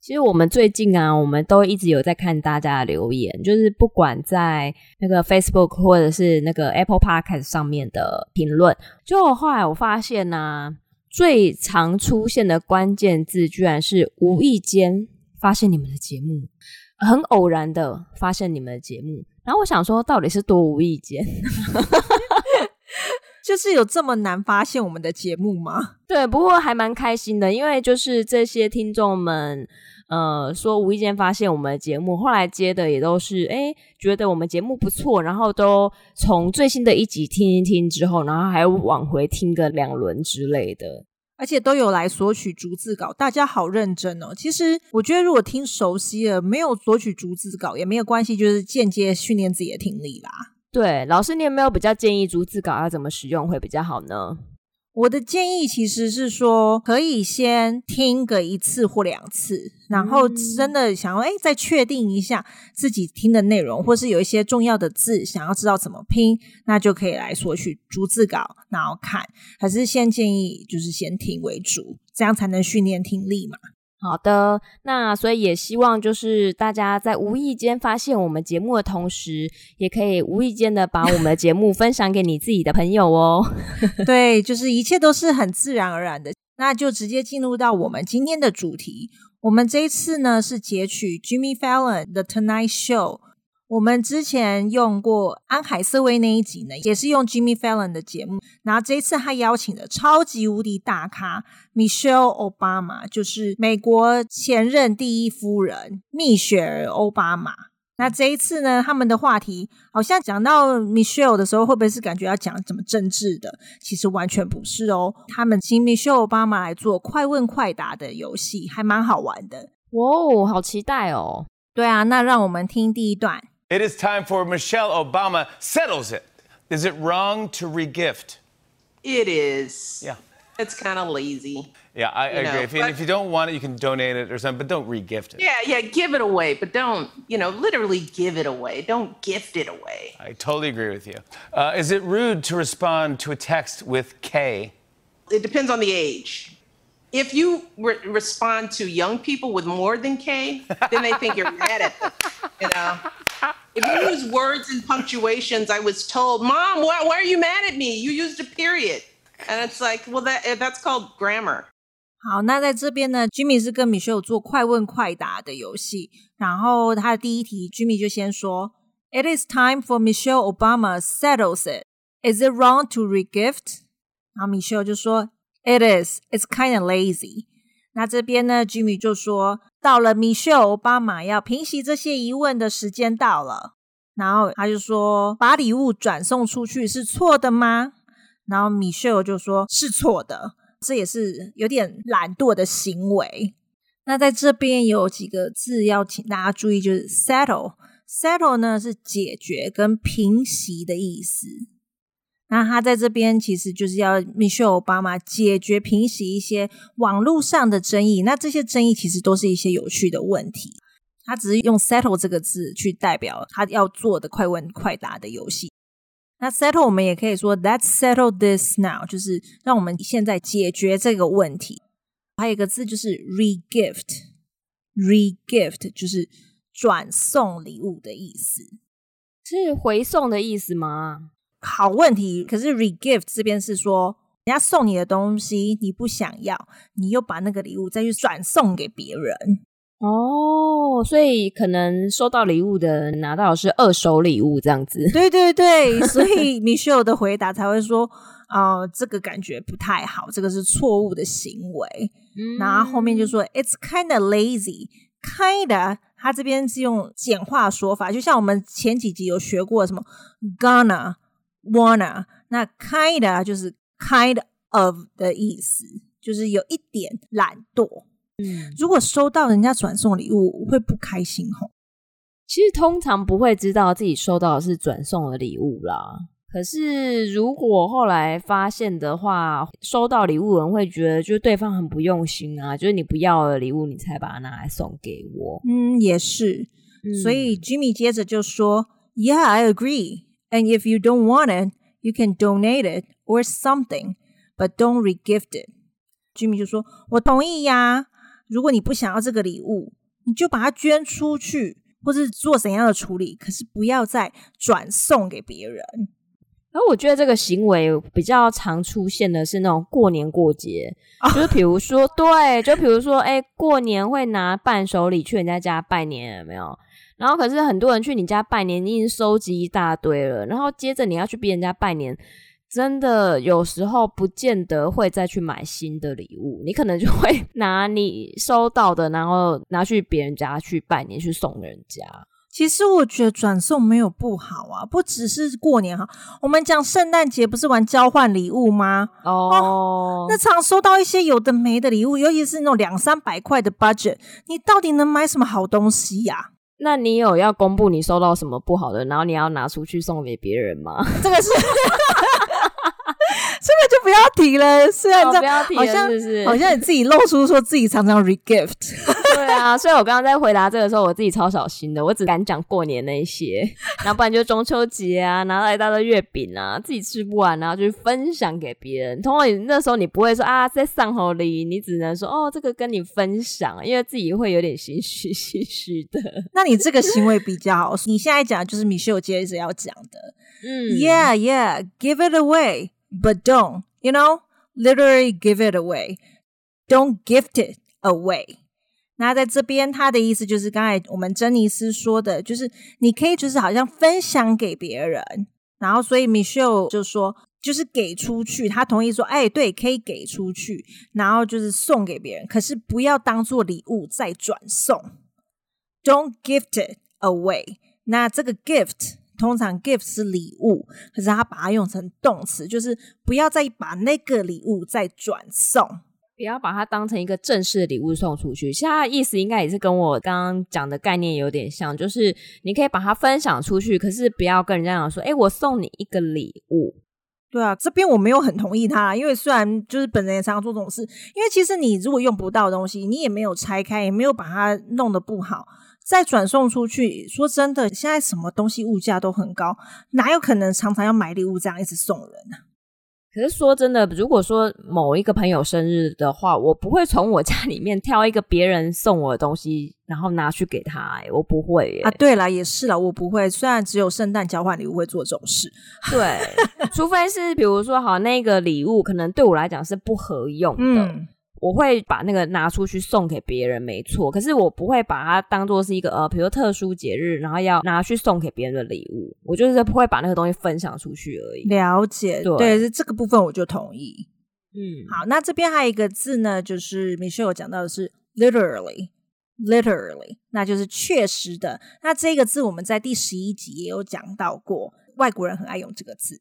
其实我们最近啊，我们都一直有在看大家的留言，就是不管在那个 Facebook 或者是那个 Apple Podcast 上面的评论，就后来我发现呢、啊，最常出现的关键字居然是无意间发现你们的节目，很偶然的发现你们的节目，然后我想说，到底是多无意间？就是有这么难发现我们的节目吗？对，不过还蛮开心的，因为就是这些听众们，呃，说无意间发现我们的节目，后来接的也都是，诶，觉得我们节目不错，然后都从最新的一集听一听之后，然后还往回听个两轮之类的，而且都有来索取逐字稿，大家好认真哦。其实我觉得，如果听熟悉了，没有索取逐字稿也没有关系，就是间接训练自己的听力啦。对，老师，你有没有比较建议逐字稿要怎么使用会比较好呢？我的建议其实是说，可以先听个一次或两次，然后真的想要哎，再确定一下自己听的内容，或是有一些重要的字想要知道怎么拼，那就可以来索取逐字稿，然后看。还是先建议就是先听为主，这样才能训练听力嘛。好的，那所以也希望就是大家在无意间发现我们节目的同时，也可以无意间的把我们的节目分享给你自己的朋友哦。对，就是一切都是很自然而然的。那就直接进入到我们今天的主题。我们这一次呢是截取 Jimmy Fallon 的 Tonight Show。我们之前用过安海瑟薇那一集呢，也是用 Jimmy Fallon 的节目。然后这一次他邀请的超级无敌大咖 Michelle Obama，就是美国前任第一夫人蜜雪儿欧巴马。那这一次呢，他们的话题好像讲到 Michelle 的时候，会不会是感觉要讲怎么政治的？其实完全不是哦。他们请 Michelle Obama 来做快问快答的游戏，还蛮好玩的。哇哦，好期待哦！对啊，那让我们听第一段。It is time for Michelle Obama settles it. Is it wrong to regift? It is. Yeah. It's kind of lazy. Yeah, I, agree. know, if, you, if you don't want it, you can donate it or something, but don't regift it. Yeah, yeah, give it away, but don't, you know, literally give it away. Don't gift it away. I totally agree with you. Uh, is it rude to respond to a text with K? It depends on the age. If you re- respond to young people with more than K, then they think you're mad at them, you know? If you use words and punctuations, I was told, Mom, why, why are you mad at me? You used a period. And it's like, well, that, that's called grammar. 好，那在这边呢，Jimmy 是跟 Michelle 做快问快答的游戏。然后他的第一题，Jimmy 就先说：“It is time for Michelle Obama settles it. Is it wrong to regift？” 然后 Michelle 就说：“It is. It's kind of lazy.” 那这边呢，Jimmy 就说。到了，Michelle 奥巴马要平息这些疑问的时间到了，然后他就说：“把礼物转送出去是错的吗？”然后 Michelle 就说：“是错的，这也是有点懒惰的行为。”那在这边有几个字要请大家注意，就是 settle，settle settle 呢是解决跟平息的意思。那他在这边其实就是要 Michelle Obama 解决平息一些网络上的争议，那这些争议其实都是一些有趣的问题。他只是用 settle 这个字去代表他要做的快问快答的游戏。那 settle 我们也可以说 Let's settle this now，就是让我们现在解决这个问题。还有一个字就是 regift，regift 就是转送礼物的意思，是回送的意思吗？好问题，可是 regift 这边是说，人家送你的东西你不想要，你又把那个礼物再去转送给别人哦，所以可能收到礼物的拿到的是二手礼物这样子。对对对，所以 Michelle 的回答才会说，呃，这个感觉不太好，这个是错误的行为。嗯，然后后面就说 It's kind of lazy，kind of，他这边是用简化说法，就像我们前几集有学过什么 gonna。Wanna，那 kinda 就是 kind of 的意思，就是有一点懒惰。嗯，如果收到人家转送礼物，会不开心吼。其实通常不会知道自己收到的是转送的礼物啦。可是如果后来发现的话，收到礼物的人会觉得就是对方很不用心啊，就是你不要的礼物，你才把它拿来送给我。嗯，也是。嗯、所以 Jimmy 接着就说：“Yeah, I agree. And if you don't want it, you can donate it or something, but don't regift it.” Jimmy 就说：“我同意呀。如果你不想要这个礼物，你就把它捐出去。”或是做怎样的处理，可是不要再转送给别人。然后我觉得这个行为比较常出现的是那种过年过节，哦、就是比如说，对，就比如说，哎，过年会拿伴手礼去人家家拜年，有没有？然后可是很多人去你家拜年，你已经收集一大堆了，然后接着你要去别人家拜年。真的有时候不见得会再去买新的礼物，你可能就会拿你收到的，然后拿去别人家去拜年去送人家。其实我觉得转送没有不好啊，不只是过年哈，我们讲圣诞节不是玩交换礼物吗？哦，哦，那常收到一些有的没的礼物，尤其是那种两三百块的 budget，你到底能买什么好东西呀、啊？那你有要公布你收到什么不好的，然后你要拿出去送给别人吗？这个是。这个就不要提了，虽然这样好像好像你自己露出说自己常常 regift。对啊，所以我刚刚在回答这个时候，我自己超小心的，我只敢讲过年那一些，然后不然就中秋节啊，拿到一大堆月饼啊，自己吃不完，然后就分享给别人。通常那时候你不会说啊，在上好礼，你只能说哦，这个跟你分享，因为自己会有点心虚心虚的。那你这个行为比较好，你现在讲的就是 Michelle 接着要讲的，嗯，Yeah, yeah, give it away. But don't, you know, literally give it away. Don't gift it away. 那在这边，他的意思就是刚才我们珍妮斯说的，就是你可以就是好像分享给别人，然后所以 Michelle 就说就是给出去，他同意说，哎，对，可以给出去，然后就是送给别人，可是不要当做礼物再转送。Don't gift it away. 那这个 gift。通常 gift 是礼物，可是他把它用成动词，就是不要再把那个礼物再转送，不要把它当成一个正式的礼物送出去。现在意思应该也是跟我刚刚讲的概念有点像，就是你可以把它分享出去，可是不要跟人家讲说，哎，我送你一个礼物。对啊，这边我没有很同意他，因为虽然就是本人也常常做这种事，因为其实你如果用不到东西，你也没有拆开，也没有把它弄得不好。再转送出去，说真的，现在什么东西物价都很高，哪有可能常常要买礼物这样一直送人呢？可是说真的，如果说某一个朋友生日的话，我不会从我家里面挑一个别人送我的东西，然后拿去给他，欸，我不会啊。对了，也是了，我不会。虽然只有圣诞交换礼物会做这种事，对，除非是比如说，好，那个礼物可能对我来讲是不合用的。嗯我会把那个拿出去送给别人，没错。可是我不会把它当做是一个呃，比如特殊节日，然后要拿去送给别人的礼物。我就是不会把那个东西分享出去而已。了解，对，是，这个部分我就同意。嗯，好，那这边还有一个字呢，就是 Michelle 讲到的是 literally，literally，那就是确实的。那这个字我们在第十一集也有讲到过，外国人很爱用这个字。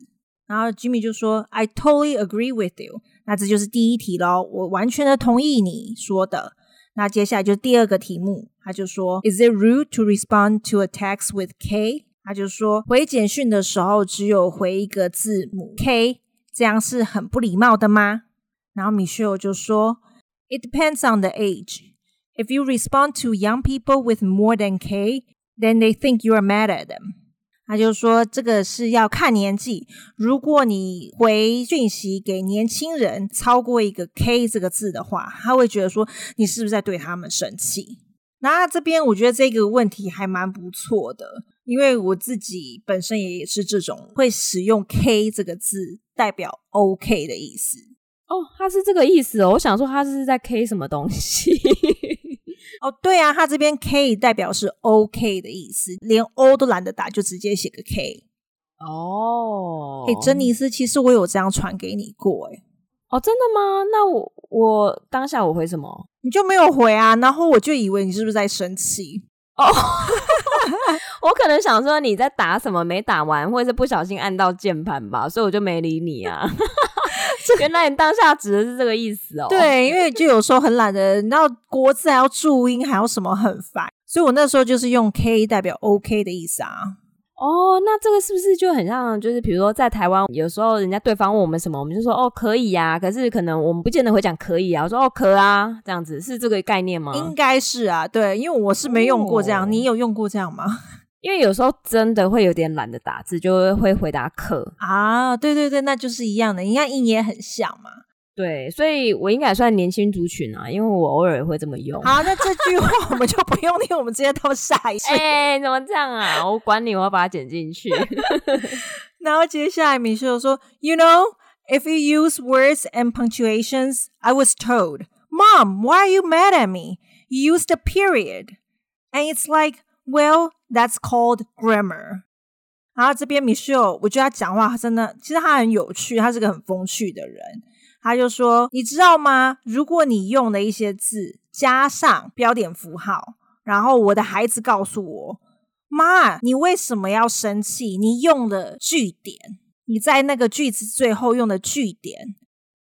然后 Jimmy 就说：“I totally agree with you。”那这就是第一题喽，我完全的同意你说的。那接下来就是第二个题目，他就说：“Is it rude to respond to a text with K？” 他就说回简讯的时候只有回一个字母 K，这样是很不礼貌的吗？然后 Michelle 就说：“It depends on the age. If you respond to young people with more than K, then they think you are mad at them.” 他就说：“这个是要看年纪。如果你回讯息给年轻人超过一个 K 这个字的话，他会觉得说你是不是在对他们生气？那这边我觉得这个问题还蛮不错的，因为我自己本身也是这种会使用 K 这个字代表 OK 的意思。哦，他是这个意思哦。我想说他是在 K 什么东西。”哦，对啊，他这边 K 代表是 OK 的意思，连 O 都懒得打，就直接写个 K。哦，哎，珍妮斯，其实我有这样传给你过，哎，哦，真的吗？那我我当下我回什么？你就没有回啊？然后我就以为你是不是在生气？哦，我可能想说你在打什么没打完，或者是不小心按到键盘吧，所以我就没理你啊。原来你当下指的是这个意思哦。对，因为就有时候很懒的，你知道国字还要注音，还要什么很烦，所以我那时候就是用 K 代表 OK 的意思啊。哦，那这个是不是就很像？就是比如说在台湾，有时候人家对方问我们什么，我们就说哦可以呀、啊。可是可能我们不见得会讲可以啊。我说哦可啊，这样子是这个概念吗？应该是啊，对，因为我是没用过这样，哦、你有用过这样吗？因为有时候真的会有点懒得打字，就会回答可啊。对对对，那就是一样的，你看音也很像嘛。对，所以我应该算年轻族群啊，因为我偶尔也会这么用。好，那这句话我们就不用念，我们直接到下一句。哎、欸，怎么这样啊？我管你，我要把它剪进去。然后接下来米秀说：“You know, if you use words and punctuations, I was told, Mom, why are you mad at me? You used a period, and it's like, well, that's called grammar.” 然后这边 Michelle，，我觉得他讲话真的，其实他很有趣，他是个很风趣的人。他就说：“你知道吗？如果你用的一些字加上标点符号，然后我的孩子告诉我，妈，你为什么要生气？你用的句点，你在那个句子最后用的句点，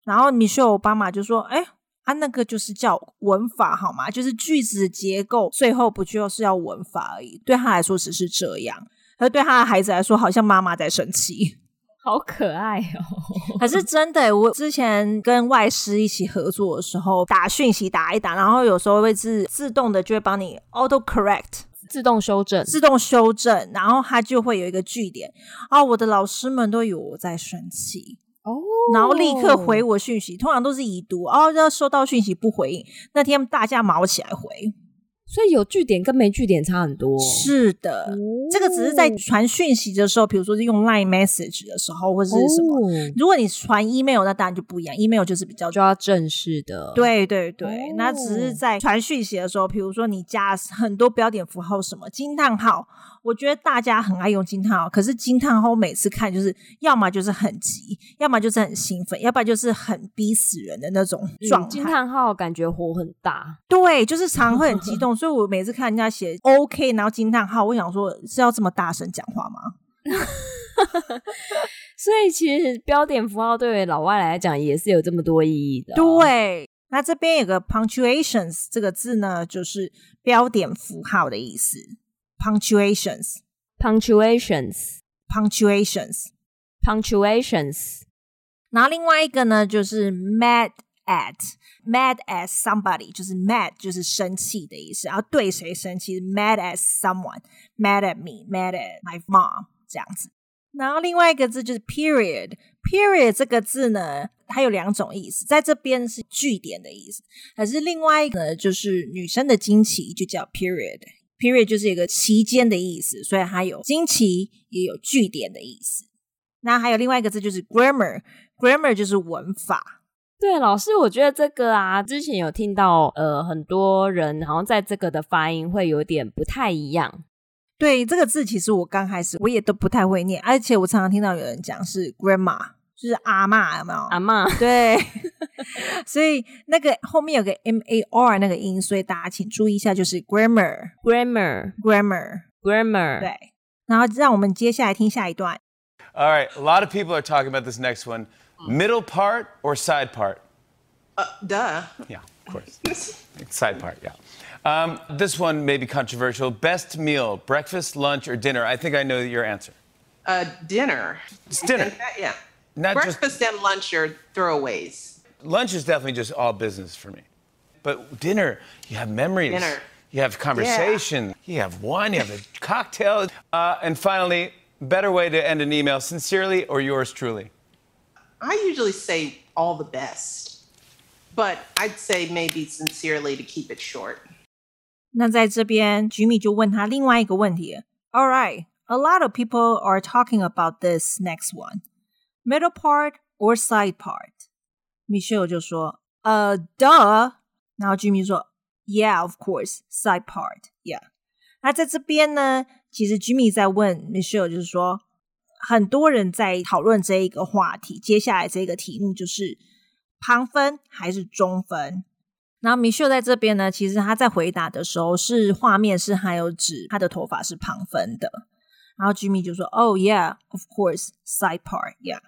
然后 Michelle 我爸妈就说：‘哎，啊，那个就是叫文法好吗？就是句子的结构最后不就是要文法而已？’对他来说只是这样，而对他的孩子来说，好像妈妈在生气。”好可爱哦！可是真的，我之前跟外师一起合作的时候，打讯息打一打，然后有时候会自自动的就会帮你 auto correct，自动修正，自动修正，然后它就会有一个句点。哦，我的老师们都以为我在生气哦，然后立刻回我讯息，通常都是已读哦，要收到讯息不回应，那天大家毛起来回。所以有据点跟没据点差很多。是的，哦、这个只是在传讯息的时候，比如说是用 Line Message 的时候，或者是什么。哦、如果你传 Email，那当然就不一样。Email 就是比较就要正式的。对对对，哦、那只是在传讯息的时候，比如说你加很多标点符号，什么惊叹号。我觉得大家很爱用惊叹号，可是惊叹号每次看就是要么就是很急，要么就是很兴奋，要不然就是很逼死人的那种状态。惊叹号感觉火很大，对，就是常会很激动，所以我每次看人家写 OK，然后惊叹号，我想说是要这么大声讲话吗？所以其实标点符号对于老外来讲也是有这么多意义的。对，那这边有个 punctuations 这个字呢，就是标点符号的意思。punctuations, punctuations, punctuations, punctuations。然后另外一个呢，就是 mad at, mad at somebody，就是 mad 就是生气的意思，然后对谁生气？mad at someone, mad at me, mad at my mom 这样子。然后另外一个字就是 period, period 这个字呢，它有两种意思，在这边是句点的意思，可是另外一个呢，就是女生的经期就叫 period。 Period 就是一个期间的意思，所以它有经期，也有句点的意思。那还有另外一个字就是 grammar，grammar 就是文法。对，老师，我觉得这个啊，之前有听到，呃，很多人好像在这个的发音会有点不太一样。对，这个字其实我刚开始我也都不太会念，而且我常常听到有人讲是 grandma。就是阿嬷有没有？阿嬷嬷对，所以那个后面有个 m a r 那个音，所以大家请注意一下，就是 grammar，grammar，grammar，grammar。对，然后让我们接下来听下一段。All right, a lot of people are talking about this next one. Middle part or side part? Uh, duh. Yeah, of course. side part, yeah. Um, this one may be controversial. Best meal, breakfast, lunch, or dinner? I think I know your answer. Uh, dinner. It's dinner. yeah. Not Breakfast just, and lunch are throwaways. Lunch is definitely just all business for me. But dinner, you have memories. Dinner. You have conversation. Yeah. You have wine. You have a cocktail. Uh, and finally, better way to end an email, sincerely or yours truly? I usually say all the best, but I'd say maybe sincerely to keep it short. 那在这边，Jimmy 就问他另外一个问题。All right, a lot of people are talking about this next one. Middle part or side part？Michelle 就说：“呃、uh,，duh。”然后 Jimmy 说：“Yeah, of course, side part. Yeah。”那在这边呢，其实 Jimmy 在问 Michelle，就是说，很多人在讨论这一个话题。接下来这个题目就是旁分还是中分？然后 Michelle 在这边呢，其实他在回答的时候，是画面是还有指他的头发是旁分的。然后 Jimmy 就说：“Oh, yeah, of course, side part. Yeah。”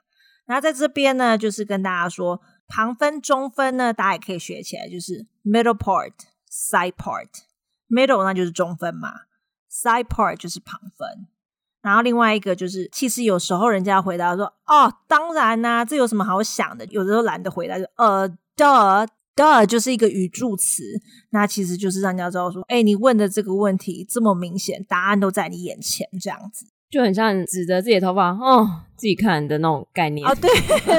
那在这边呢，就是跟大家说，旁分、中分呢，大家也可以学起来，就是 middle part、side part。middle 那就是中分嘛，side part 就是旁分。然后另外一个就是，其实有时候人家回答说：“哦，当然啦、这有什么好想的？”有的时候懒得回答，就呃，duh，duh 就是一个语助词，那其实就是让人家知道说：“哎，你问的这个问题这么明显，答案都在你眼前，这样子就很像指着自己的头发哦，自己看的那种概念。”哦，对，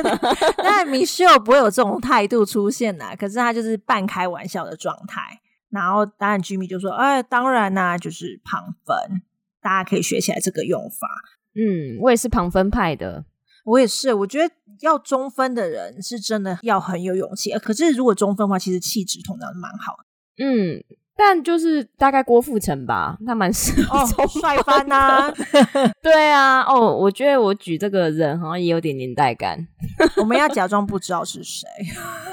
但 Michelle 不会有这种态度出现呐，可是他就是半开玩笑的状态。然后当然 Jimmy 就说：“哎，当然啦、啊，就是旁分。”大家可以学起来这个用法。嗯，我也是旁分派的，我也是。我觉得要中分的人是真的要很有勇气。可是如果中分的话，其实气质通常是蛮好的。嗯，但就是大概郭富城吧，他蛮适合哦，帅翻呐、啊。对啊，哦，我觉得我举这个人好像也有点年代感。我们要假装不知道是谁，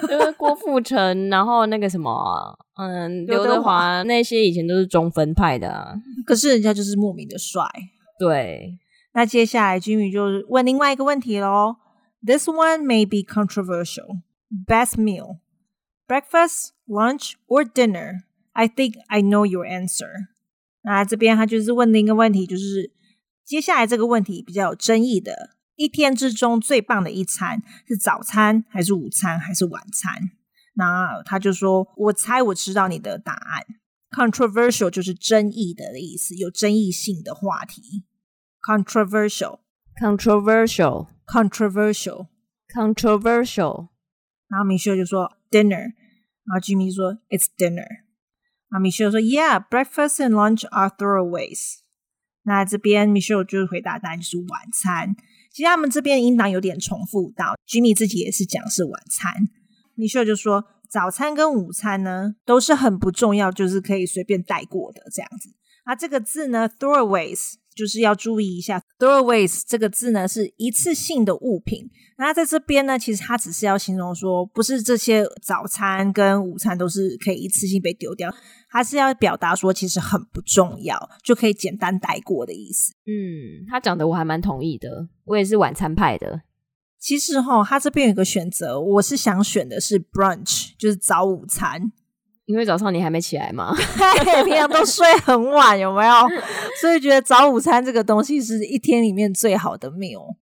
就是郭富城，然后那个什么。嗯，刘德华那些以前都是中分派的啊，可是人家就是莫名的帅。对，那接下来 Jimmy 就问另外一个问题喽。This one may be controversial. Best meal, breakfast, lunch, or dinner? I think I know your answer. 那这边他就是问的一个问题，就是接下来这个问题比较有争议的，一天之中最棒的一餐是早餐还是午餐还是晚餐？那他就说：“我猜我知道你的答案。Controversial 就是争议的意思，有争议性的话题。Controversial，controversial，controversial。然后 Michelle 就说 Dinner，然后 Jimmy 说 It's dinner。然后 Michelle 说 Yeah，breakfast and lunch are throwaways。那这边 Michelle 就回答答案就是晚餐。其实他们这边音档有点重复到，Jimmy 自己也是讲是晚餐。”米秀就说：“早餐跟午餐呢，都是很不重要，就是可以随便带过的这样子。啊，这个字呢，throwaways，就是要注意一下，throwaways 这个字呢是一次性的物品。那在这边呢，其实它只是要形容说，不是这些早餐跟午餐都是可以一次性被丢掉，它是要表达说其实很不重要，就可以简单带过的意思。嗯，他讲的我还蛮同意的，我也是晚餐派的。”其实哈，他这边有一个选择，我是想选的是 brunch，就是早午餐，因为早上你还没起来嘛，平常都睡很晚，有没有？所以觉得早午餐这个东西是一天里面最好的 meal，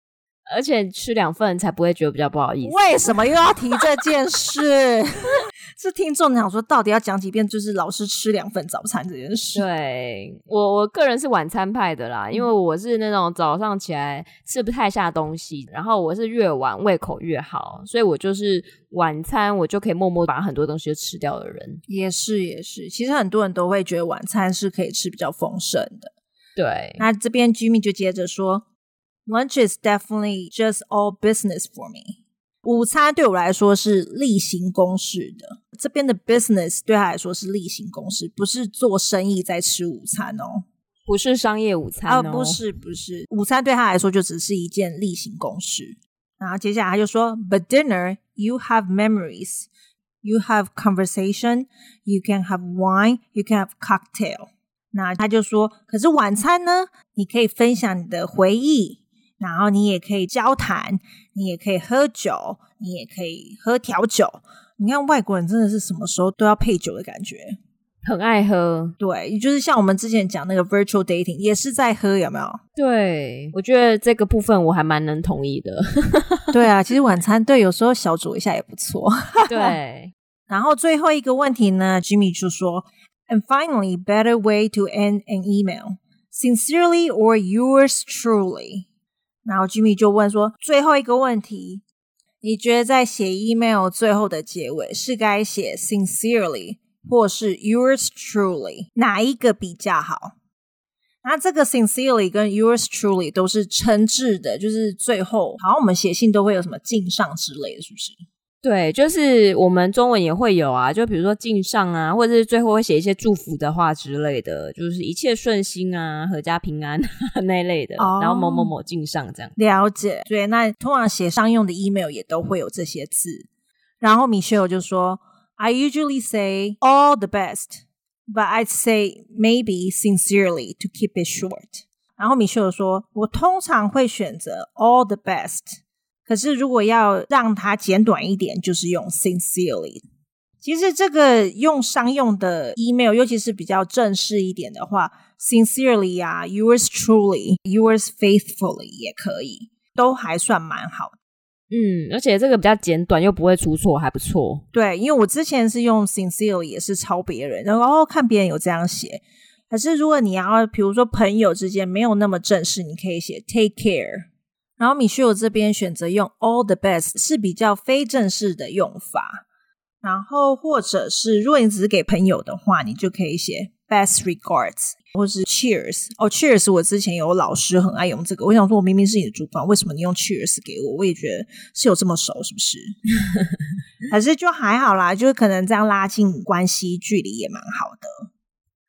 而且吃两份才不会觉得比较不好意思。为什么又要提这件事？是听众想说，到底要讲几遍？就是老师吃两份早餐这件事。对，我，我个人是晚餐派的啦，因为我是那种早上起来吃不太下东西，然后我是越晚胃口越好，所以我就是晚餐我就可以默默把很多东西就吃掉的人。也是也是，其实很多人都会觉得晚餐是可以吃比较丰盛的。对，那这边 Jimmy 就接着说，Lunch is definitely just all business for me。午餐对我来说是例行公事的。这边的 business 对他来说是例行公事，不是做生意在吃午餐哦，不是商业午餐哦，啊、不是不是，午餐对他来说就只是一件例行公事。然后接下来他就说，But dinner you have memories, you have conversation, you can have wine, you can have cocktail。那他就说，可是晚餐呢？你可以分享你的回忆，然后你也可以交谈，你也可以喝酒，你也可以喝调酒。你看外国人真的是什么时候都要配酒的感觉，很爱喝。对，也就是像我们之前讲那个 virtual dating，也是在喝，有没有？对，我觉得这个部分我还蛮能同意的。对啊，其实晚餐对有时候小酌一下也不错。对，然后最后一个问题呢，Jimmy 就说，And finally, better way to end an email, sincerely or yours truly。然后 Jimmy 就问说，最后一个问题。你觉得在写 email 最后的结尾是该写 sincerely 或是 yours truly 哪一个比较好？那这个 sincerely 跟 yours truly 都是称致的，就是最后好像我们写信都会有什么敬上之类的，是不是？对，就是我们中文也会有啊，就比如说敬上啊，或者是最后会写一些祝福的话之类的，就是一切顺心啊，阖家平安 那一类的，哦、然后某某某敬上这样。了解，对，那通常写商用的 email 也都会有这些字。然后 Michelle 就说：“I usually say all the best, but I'd say maybe sincerely to keep it short。”然后 Michelle 说：“我通常会选择 all the best。”可是如果要让它简短一点，就是用 sincerely。其实这个用商用的 email，尤其是比较正式一点的话，sincerely 啊，yours truly，yours faithfully 也可以，都还算蛮好的。嗯，而且这个比较简短，又不会出错，还不错。对，因为我之前是用 sincerely，也是抄别人，然后看别人有这样写。可是如果你要，比如说朋友之间没有那么正式，你可以写 take care。然后 Michelle 这边选择用 all the best，是比较非正式的用法。然后，或者是如果你只是给朋友的话，你就可以写 best regards，或是 cheers。哦，cheers，我之前有老师很爱用这个。我想说，我明明是你的主管，为什么你用 cheers 给我？我也觉得是有这么熟，是不是？还是就还好啦，就是可能这样拉近关系距离也蛮好的。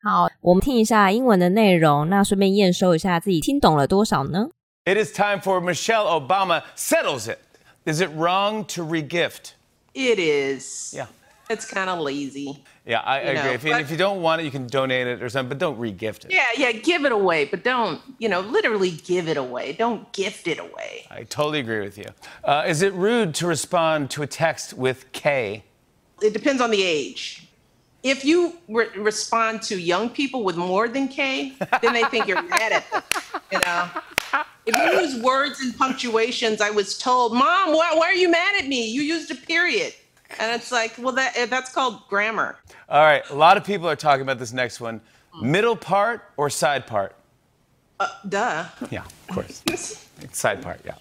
好，我们听一下英文的内容，那顺便验收一下自己听懂了多少呢？It is time for Michelle Obama settles it. Is it wrong to regift? It is. Yeah. It's kind of lazy. Yeah, I agree. know, if, you, if you don't want it, you can donate it or something, but don't re-gift it. Yeah, yeah, give it away, but don't, you know, literally give it away. Don't gift it away. I totally agree with you. Uh, is it rude to respond to a text with K? It depends on the age. If you re- respond to young people with more than K, then they think you're mad at them. You know, if you use words and punctuations, I was told, "Mom, why, why are you mad at me? You used a period." And it's like, well, that that's called grammar. All right, a lot of people are talking about this next one. Middle part or side part? Uh, duh. Yeah, of course. side part, yeah.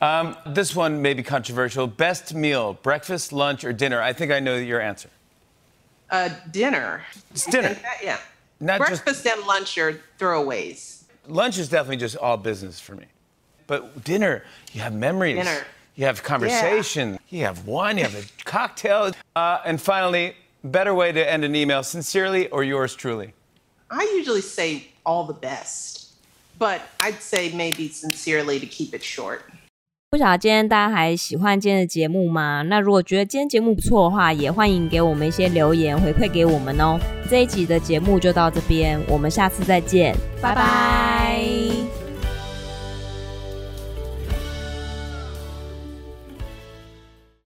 Um, this one may be controversial. Best meal, breakfast, lunch, or dinner? I think I know your answer. Uh, dinner. It's dinner. That, yeah. Not Breakfast just, and lunch are throwaways. Lunch is definitely just all business for me. But dinner, you have memories. Dinner. You have conversation. Yeah. You have wine. You have a cocktail. Uh, and finally, better way to end an email: sincerely or yours truly. I usually say all the best, but I'd say maybe sincerely to keep it short. 不晓得今天大家还喜欢今天的节目吗？那如果觉得今天节目不错的话，也欢迎给我们一些留言回馈给我们哦。这一集的节目就到这边，我们下次再见，拜拜。